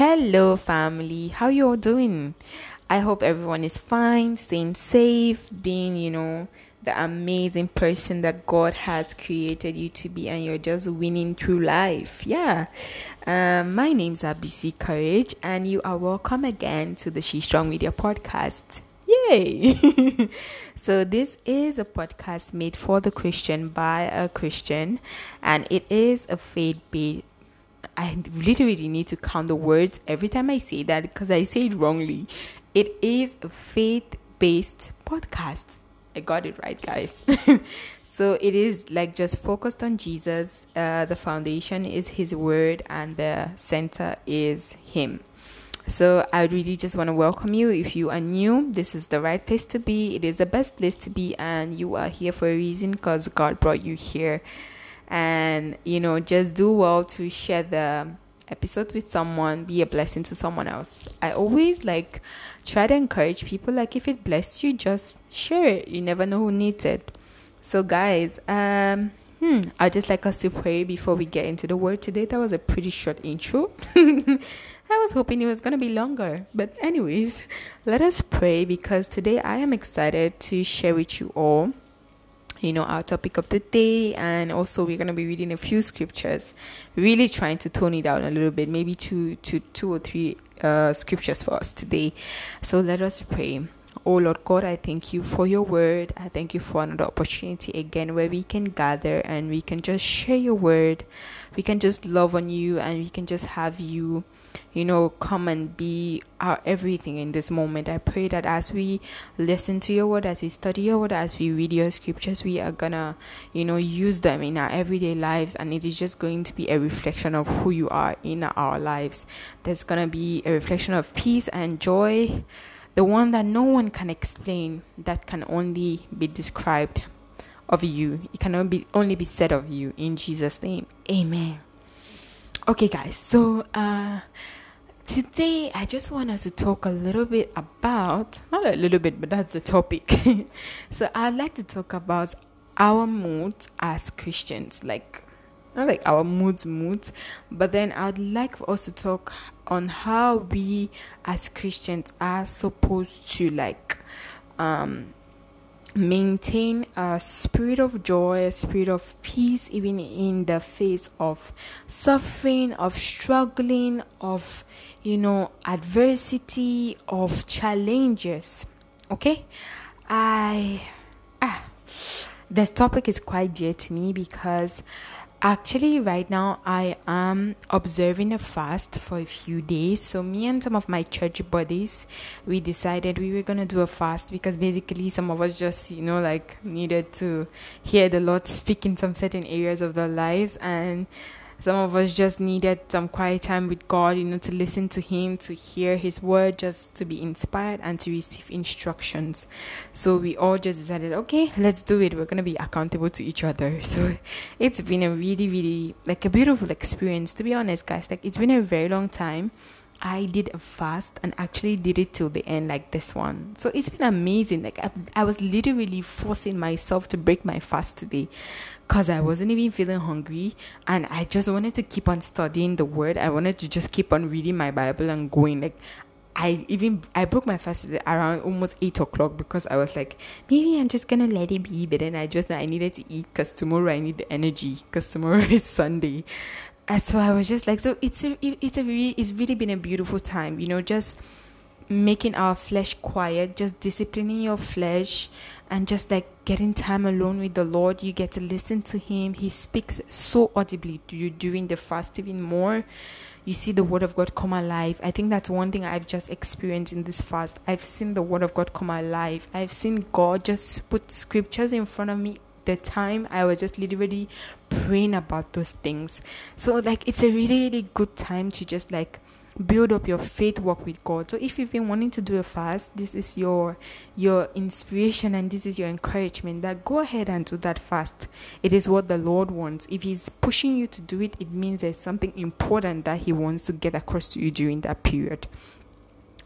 Hello, family. How you all doing? I hope everyone is fine, staying safe, being, you know, the amazing person that God has created you to be, and you're just winning through life. Yeah. Um, my name's Abisi Courage, and you are welcome again to the She Strong Media podcast. Yay! so, this is a podcast made for the Christian by a Christian, and it is a faith based. I literally need to count the words every time I say that because I say it wrongly. It is a faith based podcast. I got it right, guys. so it is like just focused on Jesus. Uh, the foundation is His Word, and the center is Him. So I really just want to welcome you. If you are new, this is the right place to be. It is the best place to be, and you are here for a reason because God brought you here. And you know, just do well to share the episode with someone, be a blessing to someone else. I always like try to encourage people like if it blessed you, just share it. You never know who needs it. So guys, um hmm, i just like us to pray before we get into the word today. That was a pretty short intro. I was hoping it was going to be longer. But, anyways, let us pray because today I am excited to share with you all you know our topic of the day. And also we're going to be reading a few scriptures. Really trying to tone it down a little bit. Maybe two two two or three uh, scriptures for us today. So let us pray. Oh Lord God, I thank you for your word. I thank you for another opportunity again where we can gather and we can just share your word. We can just love on you and we can just have you you know, come and be our everything in this moment. I pray that as we listen to your word, as we study your word, as we read your scriptures, we are gonna, you know, use them in our everyday lives, and it is just going to be a reflection of who you are in our lives. There's gonna be a reflection of peace and joy, the one that no one can explain, that can only be described of you. It can only be, only be said of you in Jesus' name. Amen. Okay, guys, so uh, today I just want us to talk a little bit about, not a little bit, but that's the topic. so I'd like to talk about our moods as Christians, like not like our moods, moods, but then I'd like for us to talk on how we as Christians are supposed to like um maintain a spirit of joy, a spirit of peace, even in the face of suffering, of struggling, of you know, adversity, of challenges. Okay, I ah, this topic is quite dear to me because Actually, right now I am observing a fast for a few days. So, me and some of my church buddies, we decided we were gonna do a fast because basically some of us just, you know, like needed to hear the Lord speak in some certain areas of their lives, and some of us just needed some quiet time with God, you know, to listen to Him, to hear His word, just to be inspired and to receive instructions. So we all just decided, okay, let's do it. We're going to be accountable to each other. So it's been a really, really, like a beautiful experience, to be honest, guys. Like it's been a very long time. I did a fast and actually did it till the end, like this one. So it's been amazing. Like I, I was literally forcing myself to break my fast today because I wasn't even feeling hungry and I just wanted to keep on studying the word. I wanted to just keep on reading my Bible and going. Like I even I broke my fast around almost eight o'clock because I was like, maybe I'm just gonna let it be. But then I just I needed to eat because tomorrow I need the energy because tomorrow is Sunday. And so I was just like, so it's a it's a really it's really been a beautiful time, you know, just making our flesh quiet, just disciplining your flesh and just like getting time alone with the Lord. You get to listen to Him. He speaks so audibly to you during the fast, even more. You see the Word of God come alive. I think that's one thing I've just experienced in this fast. I've seen the Word of God come alive. I've seen God just put scriptures in front of me. The time I was just literally praying about those things. So, like, it's a really, really good time to just like build up your faith walk with God. So if you've been wanting to do a fast, this is your your inspiration and this is your encouragement that go ahead and do that fast. It is what the Lord wants. If he's pushing you to do it, it means there's something important that he wants to get across to you during that period.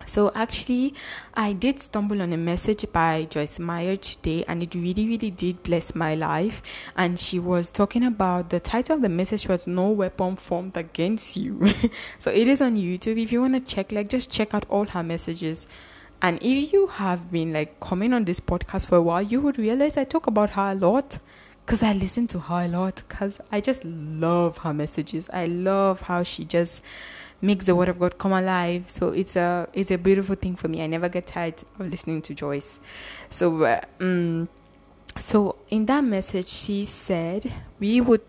So actually, I did stumble on a message by Joyce Meyer today, and it really, really did bless my life. And she was talking about the title of the message was "No Weapon Formed Against You." so it is on YouTube. If you want to check, like, just check out all her messages. And if you have been like coming on this podcast for a while, you would realize I talk about her a lot because I listen to her a lot because I just love her messages. I love how she just makes the word of God come alive. So it's a it's a beautiful thing for me. I never get tired of listening to Joyce. So uh, um, so in that message, she said we would.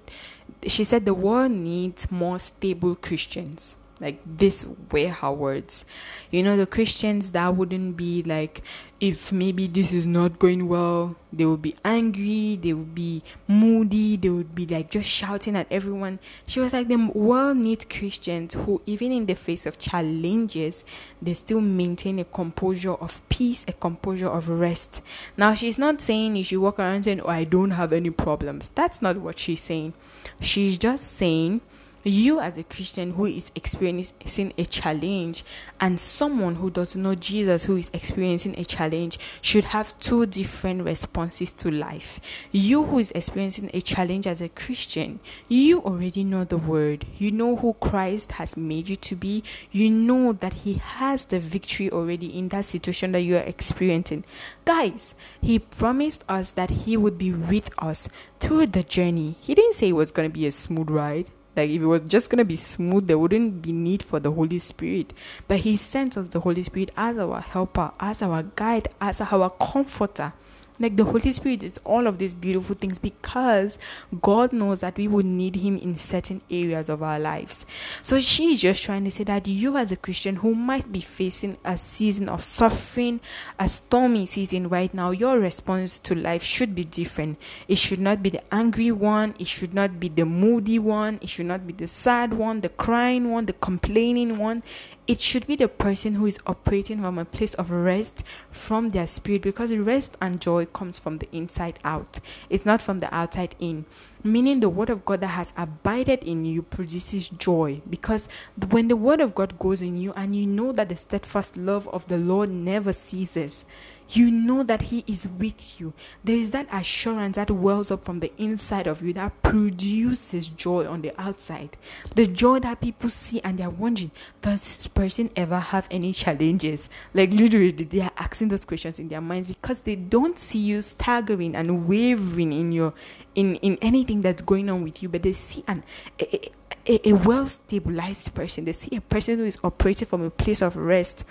She said the world needs more stable Christians like this were her words. You know the christians that wouldn't be like if maybe this is not going well they would be angry they would be moody they would be like just shouting at everyone. She was like the world needs christians who even in the face of challenges they still maintain a composure of peace a composure of rest. Now she's not saying you should walk around saying oh i don't have any problems. That's not what she's saying. She's just saying you as a Christian who is experiencing a challenge and someone who does know Jesus who is experiencing a challenge should have two different responses to life. You who is experiencing a challenge as a Christian, you already know the word. You know who Christ has made you to be. You know that he has the victory already in that situation that you are experiencing. Guys, he promised us that he would be with us through the journey. He didn't say it was going to be a smooth ride. Like if it was just gonna be smooth, there wouldn't be need for the Holy Spirit. But He sent us the Holy Spirit as our helper, as our guide, as our comforter. Like the Holy Spirit is all of these beautiful things because God knows that we would need Him in certain areas of our lives. So she's just trying to say that you, as a Christian who might be facing a season of suffering, a stormy season right now, your response to life should be different. It should not be the angry one, it should not be the moody one, it should not be the sad one, the crying one, the complaining one it should be the person who is operating from a place of rest from their spirit because the rest and joy comes from the inside out. It's not from the outside in. Meaning the word of god that has abided in you produces joy. Because when the word of god goes in you and you know that the steadfast love of the lord never ceases you know that He is with you. There is that assurance that wells up from the inside of you that produces joy on the outside. The joy that people see and they're wondering, does this person ever have any challenges? Like literally, they are asking those questions in their minds because they don't see you staggering and wavering in your in in anything that's going on with you, but they see an a, a, a well stabilized person. They see a person who is operating from a place of rest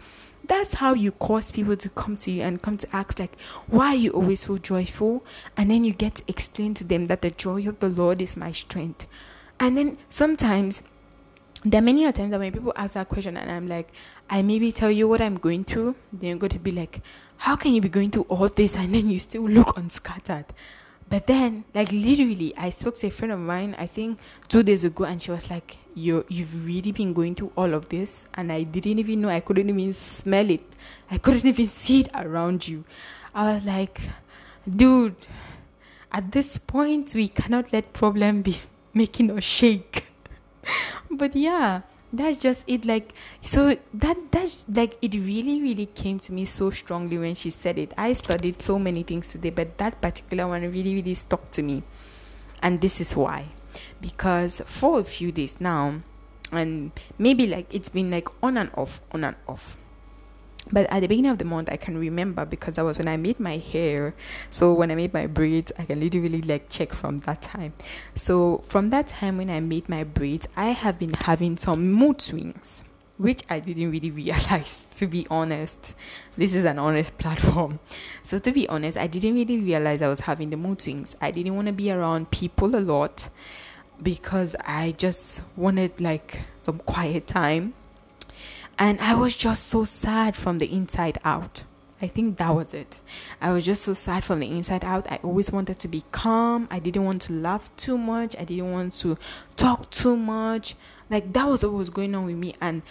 that's how you cause people to come to you and come to ask like why are you always so joyful? And then you get to explain to them that the joy of the lord is my strength. And then sometimes there are many times that when people ask that question and i'm like i maybe tell you what i'm going through then you're going to be like how can you be going through all this? And then you still look unscattered. But then, like literally, I spoke to a friend of mine, I think two days ago, and she was like, "You, you've really been going through all of this, and I didn't even know. I couldn't even smell it. I couldn't even see it around you." I was like, "Dude, at this point, we cannot let problem be making us shake." but yeah, that's just it like so that that's like it really really came to me so strongly when she said it i studied so many things today but that particular one really really stuck to me and this is why because for a few days now and maybe like it's been like on and off on and off. But at the beginning of the month i can remember because that was when i made my hair. So when i made my braids i can literally like check from that time. So from that time when i made my braids i have been having some mood swings which i didn't really realize to be honest. This is an honest platform. So to be honest i didn't really realize i was having the mood swings. I didn't want to be around people a lot because i just wanted like some quiet time and I was just so sad from the inside out. I think that was it. I was just so sad from the inside out. I always wanted to be calm. I didn't want to laugh too much. I didn't want to talk too much. Like that was what was going on with me. And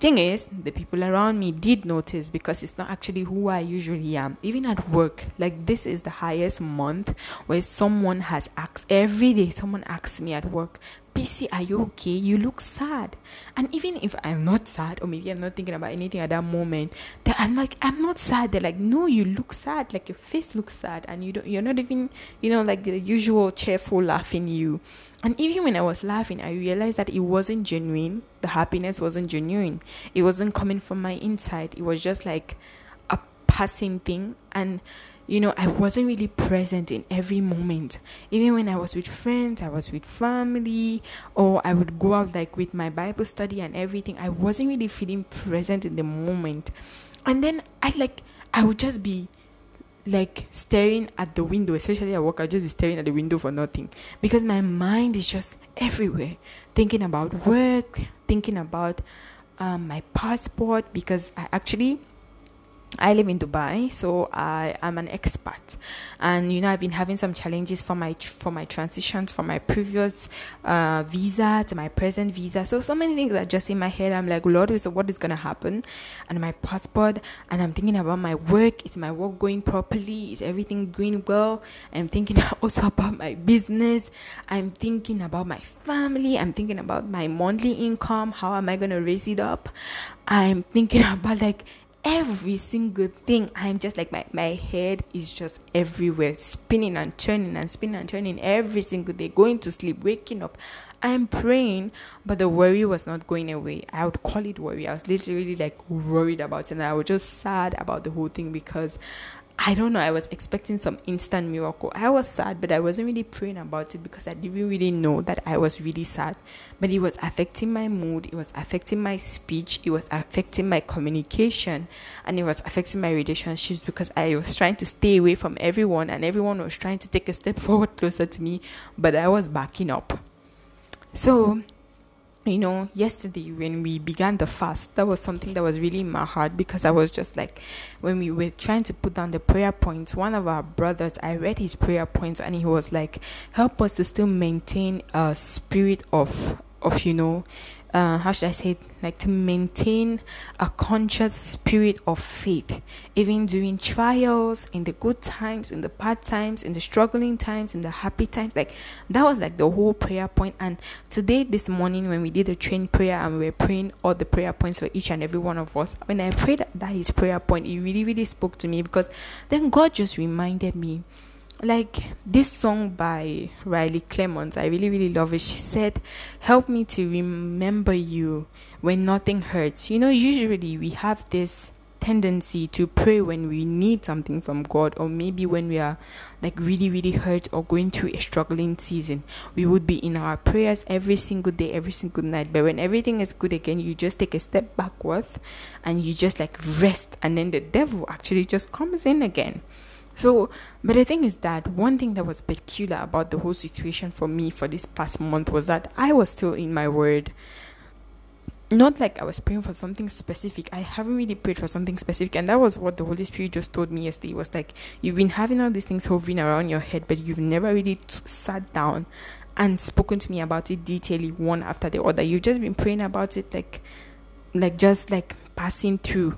thing is, the people around me did notice because it's not actually who I usually am. Even at work, like this is the highest month where someone has asked every day. Someone asks me at work, Bisi, are you okay? You look sad. And even if I'm not sad, or maybe I'm not thinking about anything at that moment, that I'm like, I'm not sad. They're like, no, you look sad. Like your face looks sad, and you don't, you're not even, you know, like the usual cheerful laughing you. And even when I was laughing, I realized that it wasn't genuine. The happiness wasn't genuine. It wasn't coming from my inside. It was just like a passing thing. And you know, I wasn't really present in every moment. Even when I was with friends, I was with family, or I would go out like with my Bible study and everything. I wasn't really feeling present in the moment. And then I like, I would just be like staring at the window, especially at work, I'll just be staring at the window for nothing because my mind is just everywhere, thinking about work, thinking about um, my passport because I actually I live in Dubai, so I am an expat, and you know I've been having some challenges for my for my transitions from my previous uh, visa to my present visa. So so many things are just in my head. I'm like, Lord, so what is gonna happen? And my passport, and I'm thinking about my work. Is my work going properly? Is everything going well? I'm thinking also about my business. I'm thinking about my family. I'm thinking about my monthly income. How am I gonna raise it up? I'm thinking about like every single thing i'm just like my, my head is just everywhere spinning and turning and spinning and turning every single day going to sleep waking up. I'm praying but the worry was not going away. I would call it worry. I was literally like worried about it and i was just sad about the whole thing because I don't know. I was expecting some instant miracle. I was sad, but I wasn't really praying about it because I didn't really know that I was really sad. But it was affecting my mood, it was affecting my speech, it was affecting my communication, and it was affecting my relationships because I was trying to stay away from everyone, and everyone was trying to take a step forward closer to me, but I was backing up. So, you know, yesterday when we began the fast, that was something that was really in my heart because I was just like, when we were trying to put down the prayer points, one of our brothers, I read his prayer points and he was like, help us to still maintain a spirit of, of, you know, uh, how should I say? Like to maintain a conscious spirit of faith, even during trials, in the good times, in the bad times, in the struggling times, in the happy times. Like that was like the whole prayer point. And today, this morning, when we did a train prayer and we were praying all the prayer points for each and every one of us, when I prayed that his prayer point, it really, really spoke to me because then God just reminded me like this song by Riley Clemmons, I really, really love it. She said, Help me to remember you when nothing hurts. You know, usually we have this tendency to pray when we need something from God, or maybe when we are like really, really hurt or going through a struggling season. We would be in our prayers every single day, every single night. But when everything is good again, you just take a step backwards and you just like rest, and then the devil actually just comes in again. So, but the thing is that one thing that was peculiar about the whole situation for me for this past month was that I was still in my word. Not like I was praying for something specific. I haven't really prayed for something specific, and that was what the Holy Spirit just told me yesterday. It was like you've been having all these things hovering around your head, but you've never really t- sat down and spoken to me about it detailing one after the other. You've just been praying about it like, like just like passing through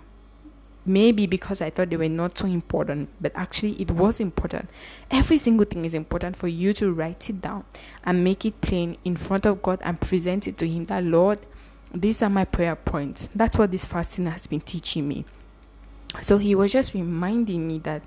maybe because I thought they were not so important, but actually it was important. Every single thing is important for you to write it down and make it plain in front of God and present it to Him that, Lord, these are my prayer points. That's what this fasting has been teaching me. So He was just reminding me that,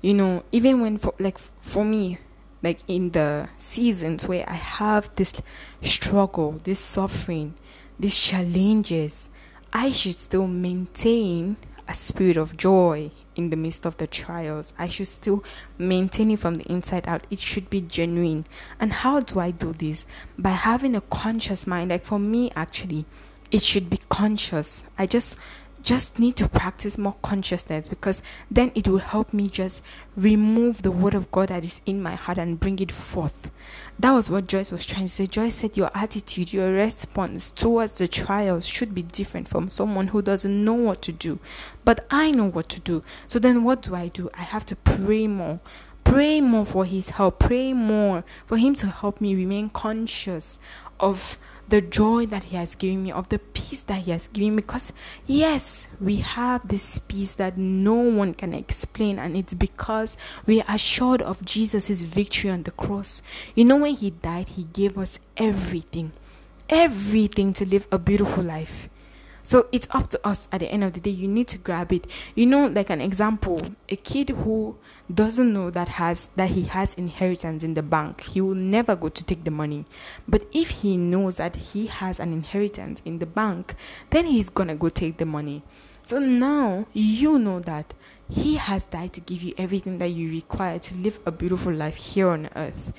you know, even when, for, like, for me, like in the seasons where I have this struggle, this suffering, these challenges, I should still maintain a spirit of joy in the midst of the trials. I should still maintain it from the inside out. It should be genuine. And how do I do this? By having a conscious mind. Like for me, actually, it should be conscious. I just just need to practice more consciousness because then it will help me just remove the word of God that is in my heart and bring it forth. That was what Joyce was trying to say. Joyce said your attitude, your response towards the trials should be different from someone who doesn't know what to do. But I know what to do. So then what do I do? I have to pray more Pray more for his help. Pray more for him to help me remain conscious of the joy that he has given me, of the peace that he has given me. Because, yes, we have this peace that no one can explain, and it's because we are assured of Jesus' victory on the cross. You know, when he died, he gave us everything, everything to live a beautiful life. So it's up to us at the end of the day. You need to grab it. You know, like an example, a kid who doesn't know that has that he has inheritance in the bank, he will never go to take the money. But if he knows that he has an inheritance in the bank, then he's gonna go take the money. So now you know that he has died to give you everything that you require to live a beautiful life here on earth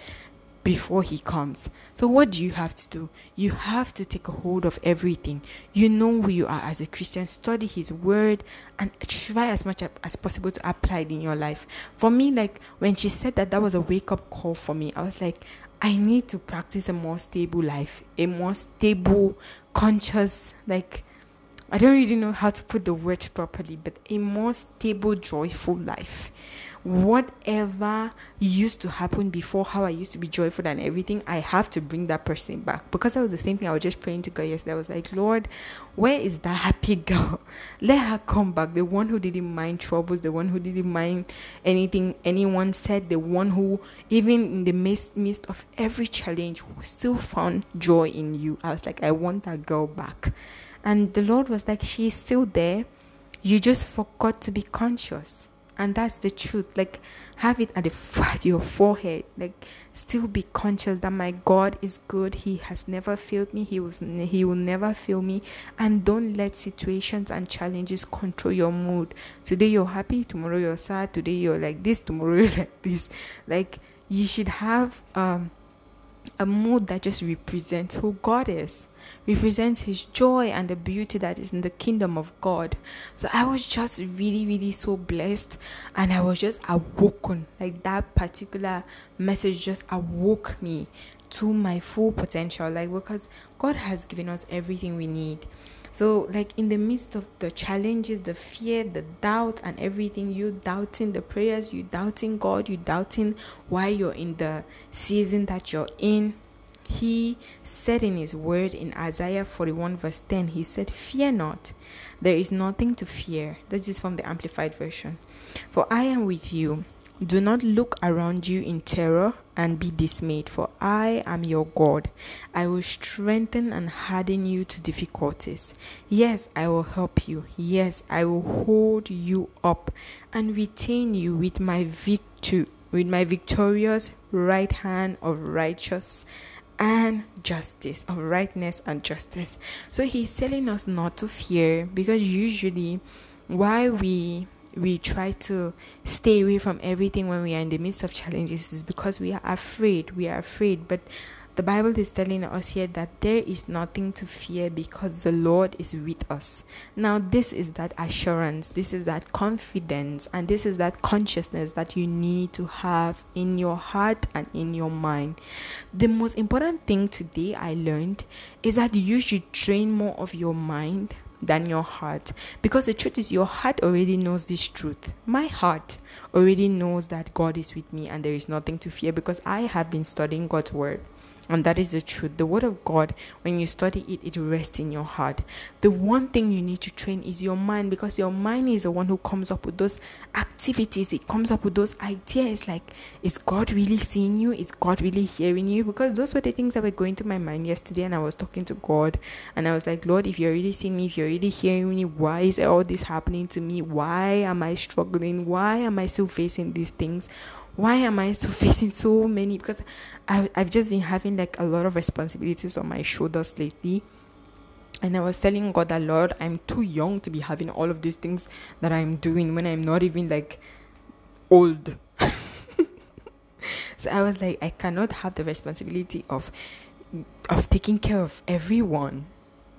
before he comes. So, what do you have to do? You have to take a hold of everything. You know who you are as a Christian, study his word, and try as much as possible to apply it in your life. For me, like when she said that, that was a wake up call for me. I was like, I need to practice a more stable life, a more stable, conscious, like, I don't really know how to put the word properly, but a more stable, joyful life whatever used to happen before, how I used to be joyful and everything, I have to bring that person back. Because that was the same thing I was just praying to God yesterday. I was like, Lord, where is that happy girl? Let her come back. The one who didn't mind troubles, the one who didn't mind anything anyone said, the one who, even in the midst, midst of every challenge, still found joy in you. I was like, I want that girl back. And the Lord was like, She's still there. You just forgot to be conscious and that's the truth. Like have it at the your forehead. Like still be conscious that my god is good. He has never failed me. He was he will never fail me. And don't let situations and challenges control your mood. Today you're happy tomorrow you're sad today you're like this tomorrow you're like this. Like you should have um a mood that just represents who god is represents his joy and the beauty that is in the kingdom of God. So I was just really, really so blessed and I was just awoken. Like that particular message just awoke me to my full potential. Like because God has given us everything we need. So, like in the midst of the challenges, the fear, the doubt, and everything, you doubting the prayers, you doubting God, you doubting why you're in the season that you're in, he said in his word in Isaiah 41, verse 10, he said, Fear not, there is nothing to fear. This is from the Amplified Version. For I am with you. Do not look around you in terror and be dismayed, for I am your God. I will strengthen and harden you to difficulties. Yes, I will help you. Yes, I will hold you up and retain you with my victory, with my victorious right hand of righteous and justice, of rightness and justice. So he's telling us not to fear because usually why we we try to stay away from everything when we are in the midst of challenges is because we are afraid. We are afraid, but the Bible is telling us here that there is nothing to fear because the Lord is with us. Now, this is that assurance, this is that confidence, and this is that consciousness that you need to have in your heart and in your mind. The most important thing today I learned is that you should train more of your mind than your heart because the truth is your heart already knows this truth my heart already knows that god is with me and there is nothing to fear because i have been studying god's word and that is the truth. The word of God, when you study it, it rests in your heart. The one thing you need to train is your mind because your mind is the one who comes up with those activities. It comes up with those ideas like, is God really seeing you? Is God really hearing you? Because those were the things that were going through my mind yesterday. And I was talking to God and I was like, Lord, if you're really seeing me, if you're really hearing me, why is all this happening to me? Why am I struggling? Why am I still facing these things? Why am I still facing so many? Because I, I've just been having like a lot of responsibilities on my shoulders lately. And I was telling God that, Lord, I'm too young to be having all of these things that I'm doing when I'm not even like old. so I was like, I cannot have the responsibility of of taking care of everyone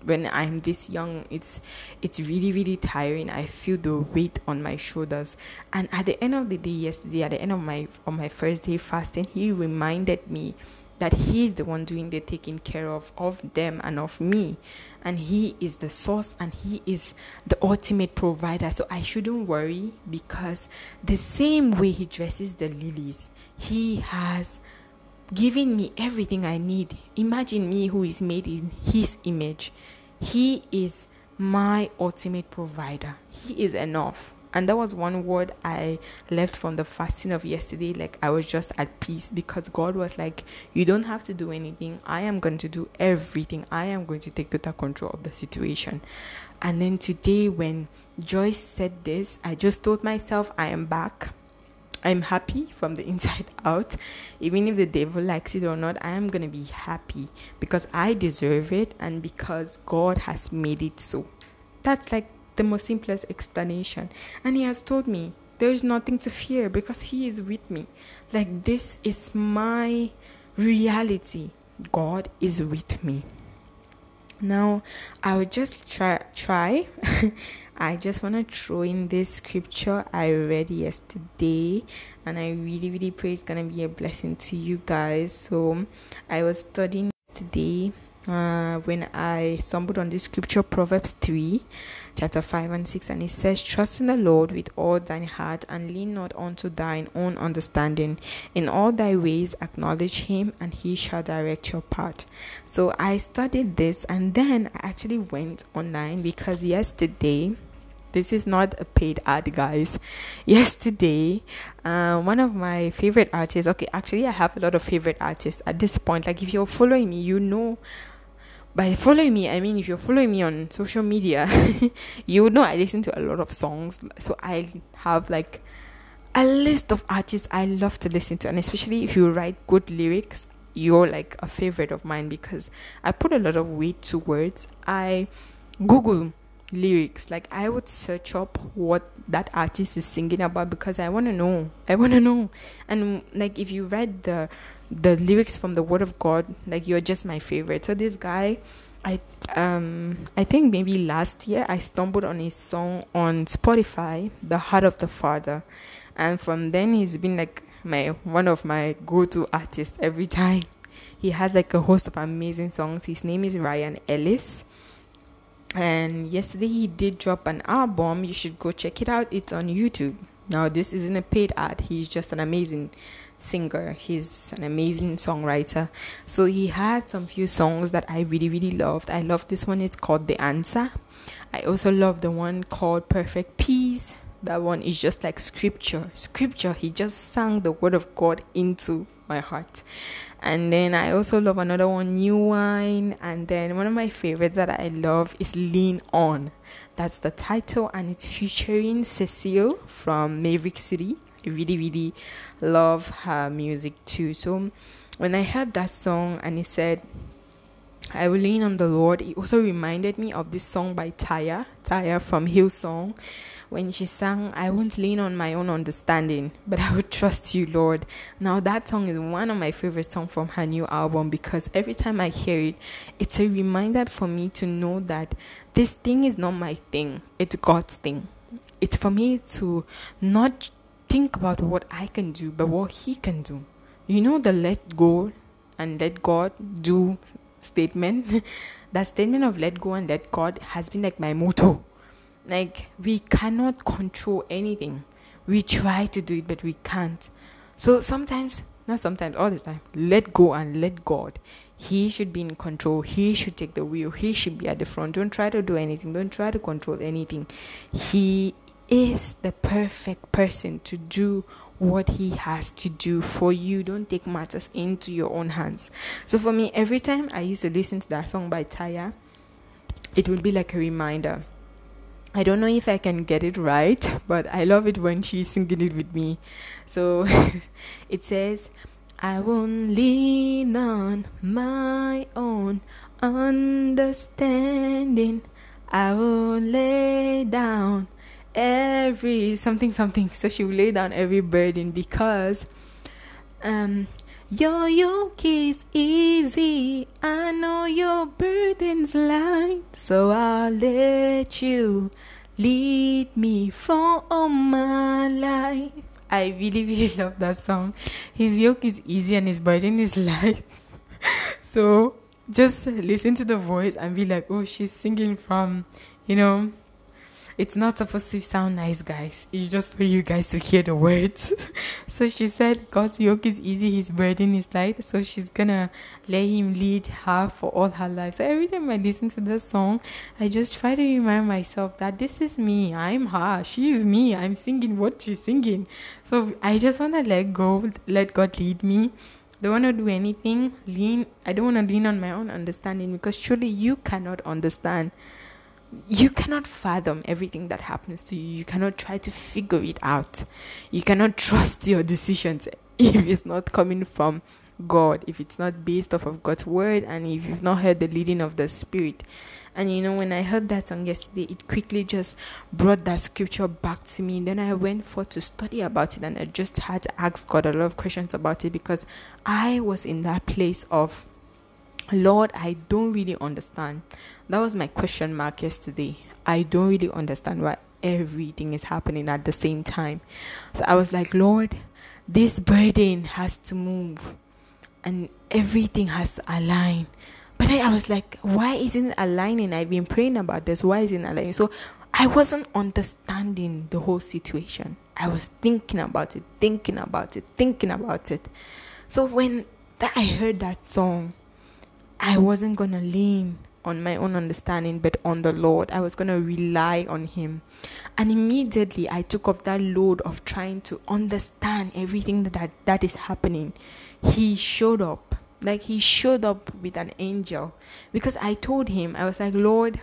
when I'm this young, it's it's really really tiring. I feel the weight on my shoulders. And at the end of the day, yesterday, at the end of my on my first day fasting, he reminded me that he is the one doing the taking care of of them and of me and he is the source and he is the ultimate provider so i shouldn't worry because the same way he dresses the lilies he has given me everything i need imagine me who is made in his image he is my ultimate provider he is enough and that was one word I left from the fasting of yesterday. Like I was just at peace because God was like, You don't have to do anything. I am going to do everything. I am going to take total control of the situation. And then today, when Joyce said this, I just told myself, I am back. I'm happy from the inside out. Even if the devil likes it or not, I am going to be happy because I deserve it and because God has made it so. That's like the most simplest explanation. And he has told me there is nothing to fear because he is with me. Like this is my reality. God is with me. Now, I would just try. try. I just want to throw in this scripture I read yesterday, and I really, really pray it's gonna be a blessing to you guys. So, I was studying today uh, when I stumbled on this scripture, Proverbs 3, chapter 5 and 6, and it says, Trust in the Lord with all thine heart and lean not unto thine own understanding. In all thy ways acknowledge him, and he shall direct your path. So I studied this and then I actually went online because yesterday, this is not a paid ad guys yesterday uh, one of my favorite artists okay actually i have a lot of favorite artists at this point like if you're following me you know by following me, I mean if you're following me on social media, you would know I listen to a lot of songs. So I have like a list of artists I love to listen to, and especially if you write good lyrics, you're like a favorite of mine because I put a lot of weight to words. I Google lyrics like i would search up what that artist is singing about because i want to know i want to know and like if you read the the lyrics from the word of god like you're just my favorite. So this guy i um i think maybe last year i stumbled on his song on spotify the heart of the father. And from then he's been like my one of my go-to artists every time. He has like a host of amazing songs. His name is ryan ellis. And yesterday he did drop an album. You should go check it out. It's on youtube. Now this isn't a paid ad. He's just an amazing singer. He's an amazing songwriter. So he had some few songs that I really really loved. I love this one. It's called The Answer. I also love the one called Perfect Peace. That one is just like scripture. Scripture. He just sang the word of God into my heart. And then I also love another one, New Wine. And then one of my favorites that I love is Lean On. That's the title, and it's featuring Cecile from Maverick City. I really, really love her music too. So when I heard that song and it said, I will lean on the Lord, it also reminded me of this song by Taya, Taya from Hillsong, when she sang, I won't lean on my own understanding, but I will trust you, Lord. Now, that song is one of my favorite songs from her new album because every time I hear it, it's a reminder for me to know that this thing is not my thing, it's God's thing. It's for me to not think about what I can do, but what He can do. You know, the let go and let God do statement. that statement of let go and let God has been like my motto. Like, we cannot control anything. We try to do it, but we can't. So sometimes, not sometimes, all the time, let go and let God. He should be in control. He should take the wheel. He should be at the front. Don't try to do anything. Don't try to control anything. He is the perfect person to do what he has to do for you. Don't take matters into your own hands. So for me, every time I used to listen to that song by Taya, it would be like a reminder. I don't know if I can get it right, but I love it when she's singing it with me. So it says, I won't lean on my own understanding. I will lay down every something something so she will lay down every burden because um your yoke is easy i know your burden's light so i'll let you lead me for all my life I really, really love that song. His yoke is easy and his burden is light. so just listen to the voice and be like, oh, she's singing from, you know, it's not supposed to sound nice, guys. It's just for you guys to hear the words. so she said, God's yoke is easy, his burden is light. So she's gonna let him lead her for all her life. So every time I listen to this song, I just try to remind myself that this is me. I'm her. She is me. I'm singing what she's singing. So I just wanna let go, let God lead me don't want to do anything lean i don't want to lean on my own understanding because surely you cannot understand you cannot fathom everything that happens to you. You cannot try to figure it out. You cannot trust your decisions if it's not coming from God, if it's not based off of God's word, and if you've not heard the leading of the Spirit. And you know, when I heard that song yesterday, it quickly just brought that scripture back to me. Then I went for to study about it, and I just had to ask God a lot of questions about it because I was in that place of Lord, I don't really understand. That was my question mark yesterday. I don't really understand why everything is happening at the same time. So I was like, Lord, this burden has to move and everything has to align. But I, I was like, why isn't it aligning? I've been praying about this. Why isn't it aligning? So I wasn't understanding the whole situation. I was thinking about it, thinking about it, thinking about it. So when that I heard that song, I wasn't going to lean on my own understanding, but on the Lord. I was going to rely on Him. And immediately I took up that load of trying to understand everything that, that is happening. He showed up. Like He showed up with an angel. Because I told Him, I was like, Lord,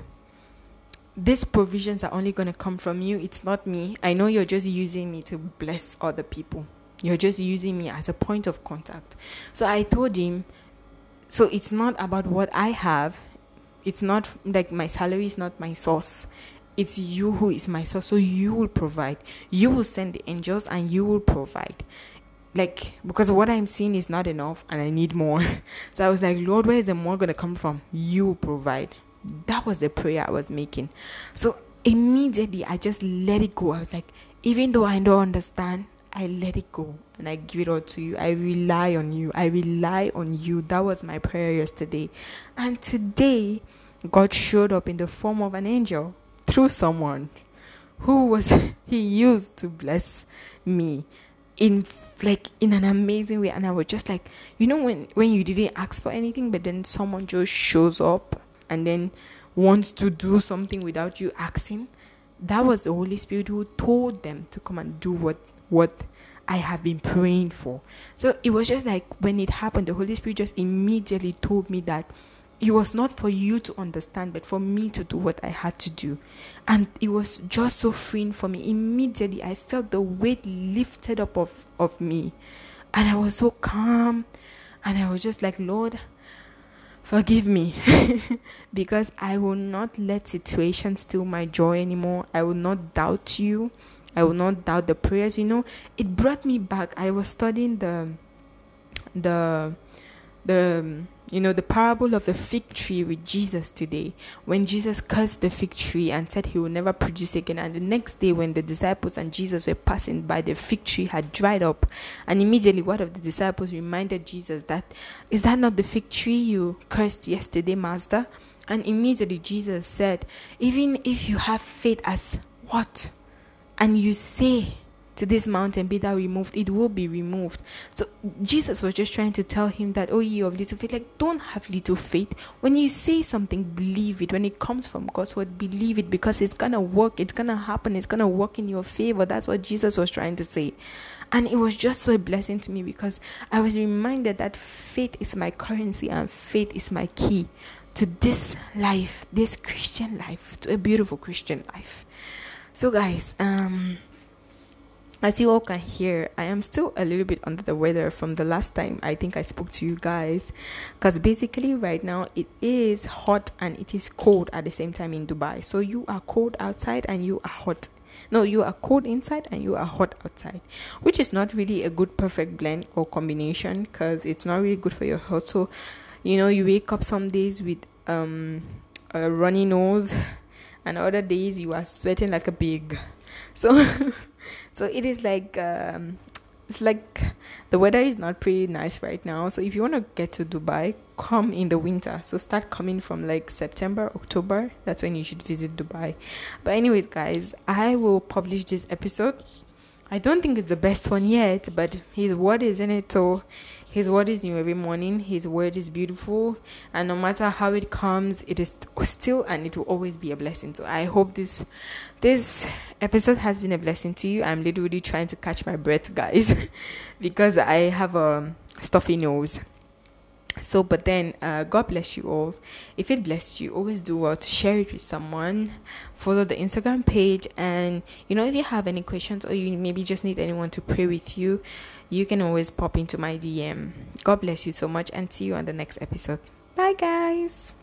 these provisions are only going to come from you. It's not me. I know you're just using me to bless other people. You're just using me as a point of contact. So I told him, so it's not about what I have. It's not like my salary is not my source. It's you who is my source. So you will provide. You will send the angels and you will provide. Like, because what I'm seeing is not enough and I need more. So I was like, Lord, where is the more going to come from? You provide. That was the prayer I was making. So immediately I just let it go. I was like, even though I don't understand, I let it go and I give it all to you. I rely on you. I rely on you. That was my prayer yesterday. And today, God showed up in the form of an angel through someone who was he used to bless me in like in an amazing way and i was just like you know when when you didn't ask for anything but then someone just shows up and then wants to do something without you asking that was the holy spirit who told them to come and do what what I have been praying for. So it was just like when it happened, the Holy Spirit just immediately told me that it was not for you to understand, but for me to do what I had to do. And it was just so freeing for me. Immediately, I felt the weight lifted up of, of me. And I was so calm. And I was just like, Lord, forgive me. because I will not let situations steal my joy anymore. I will not doubt you. I will not doubt the prayers. You know, it brought me back. I was studying the, the, the, you know, the parable of the fig tree with Jesus today. When Jesus cursed the fig tree and said he will never produce again. And the next day, when the disciples and Jesus were passing by, the fig tree had dried up. And immediately, one of the disciples reminded Jesus that, Is that not the fig tree you cursed yesterday, Master? And immediately, Jesus said, Even if you have faith as what? And you say to this mountain, Be thou removed, it will be removed. So Jesus was just trying to tell him that, Oh, ye of little faith, like don't have little faith. When you say something, believe it. When it comes from God's word, believe it because it's gonna work, it's gonna happen, it's gonna work in your favor. That's what Jesus was trying to say. And it was just so a blessing to me because I was reminded that faith is my currency and faith is my key to this life, this Christian life, to a beautiful Christian life. So, guys, um, as you all can hear, I am still a little bit under the weather from the last time I think I spoke to you guys. Because basically, right now it is hot and it is cold at the same time in Dubai. So, you are cold outside and you are hot. No, you are cold inside and you are hot outside, which is not really a good perfect blend or combination because it's not really good for your health. So, you know, you wake up some days with um, a runny nose and other days you are sweating like a pig. So so it is like um, it's like the weather is not pretty nice right now. So if you want to get to Dubai, come in the winter. So start coming from like September, October. That's when you should visit Dubai. But anyways, guys, I will publish this episode. I don't think it's the best one yet, but his word is in it. So his word is new every morning. His word is beautiful. And no matter how it comes, it is still and it will always be a blessing. So I hope this this episode has been a blessing to you. I'm literally trying to catch my breath, guys, because I have a stuffy nose. So, but then, uh, God bless you all. If it blessed you, always do well to share it with someone. Follow the Instagram page, and you know, if you have any questions or you maybe just need anyone to pray with you, you can always pop into my DM. God bless you so much, and see you on the next episode. Bye, guys.